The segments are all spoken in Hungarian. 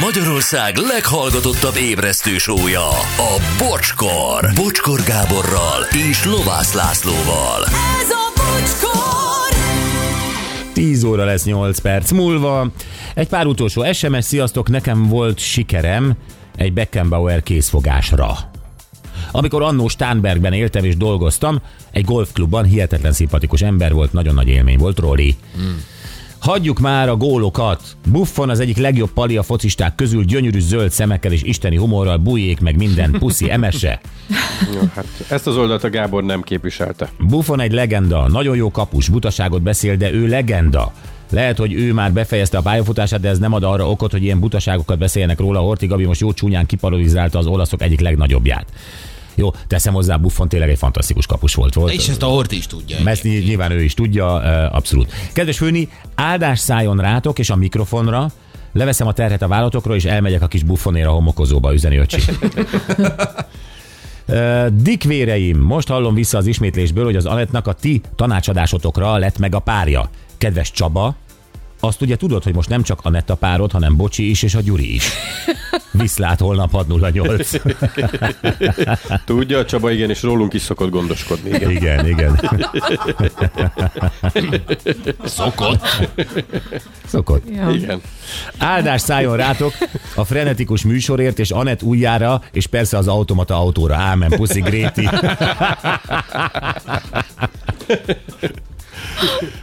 Magyarország leghallgatottabb ébresztő sója, a Bocskor. Bocskor Gáborral és Lovász Lászlóval. Ez a bocskor! 10 óra lesz 8 perc múlva. Egy pár utolsó SMS, sziasztok, nekem volt sikerem egy Beckenbauer készfogásra. Amikor annó Stánbergben éltem és dolgoztam, egy golfklubban hihetetlen szimpatikus ember volt, nagyon nagy élmény volt, Roli. Hagyjuk már a gólokat. Buffon az egyik legjobb pali a focisták közül, gyönyörű zöld szemekkel és isteni humorral, bujék meg minden, puszi emese. Jó, hát ezt az oldalt a Gábor nem képviselte. Buffon egy legenda, nagyon jó kapus, butaságot beszél, de ő legenda. Lehet, hogy ő már befejezte a pályafutását, de ez nem ad arra okot, hogy ilyen butaságokat beszéljenek róla. Horti Gabi most jó csúnyán kiparodizálta az olaszok egyik legnagyobbját. Jó, teszem hozzá, Buffon tényleg egy fantasztikus kapus volt. volt. És ezt a Hort is tudja. Ezt ny- nyilván ő is tudja, abszolút. Kedves főni, áldás szálljon rátok és a mikrofonra, leveszem a terhet a vállatokról, és elmegyek a kis buffonér a homokozóba, üzeni öcsi. Dikvéreim, most hallom vissza az ismétlésből, hogy az Anettnak a ti tanácsadásotokra lett meg a párja. Kedves Csaba, azt ugye tudod, hogy most nem csak Anetta párod, hanem Bocsi is és a Gyuri is. Viszlát holnap 608. Tudja, a Csaba igen, és rólunk is szokott gondoskodni. Igen. Igen, igen. Szokott. Szokott. igen. Áldás szálljon rátok a frenetikus műsorért, és Anett újjára, és persze az automata autóra. Ámen, puszi Gréti.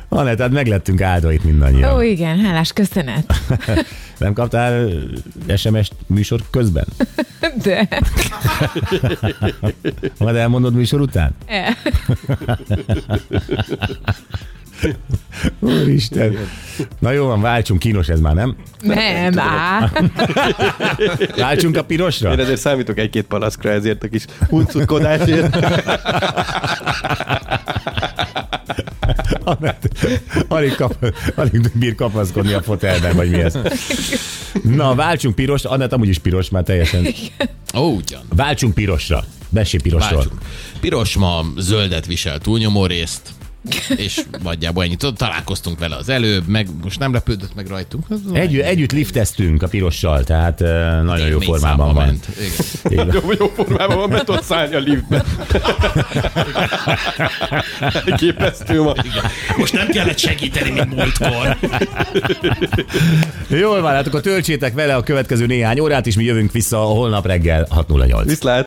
Anett, hát meglettünk áldva itt mindannyian. Ó, igen, hálás köszönet. Nem kaptál SMS-t műsor közben? De Majd elmondod műsor után? e, Úristen. Na jó van, váltsunk, kínos ez már, nem? nem, á. Váltsunk a pirosra? Én ezért számítok egy-két palaszkra ezért a kis huncukodásért. Anett, alig, kap, alig bír kapaszkodni a fotelben, vagy mi ez. Na, váltsunk piros, Anett amúgy is piros, már teljesen. Ó, ugyan. Váltsunk pirosra. Bessé pirosról. Váltsunk. Piros ma zöldet visel túlnyomó részt, és nagyjából ennyit. Tudod, Találkoztunk vele az előbb, meg most nem lepődött meg rajtunk. Egy, együtt lifteztünk a pirossal, tehát uh, nagyon jó formában van. ment. Igen. Igen. Jó, formában van, be tudsz szállni a liftbe. Elképesztő ma. Most nem kellett segíteni, mint múltkor. Jól van, hát akkor töltsétek vele a következő néhány órát, és mi jövünk vissza holnap reggel 6.08. Viszlát.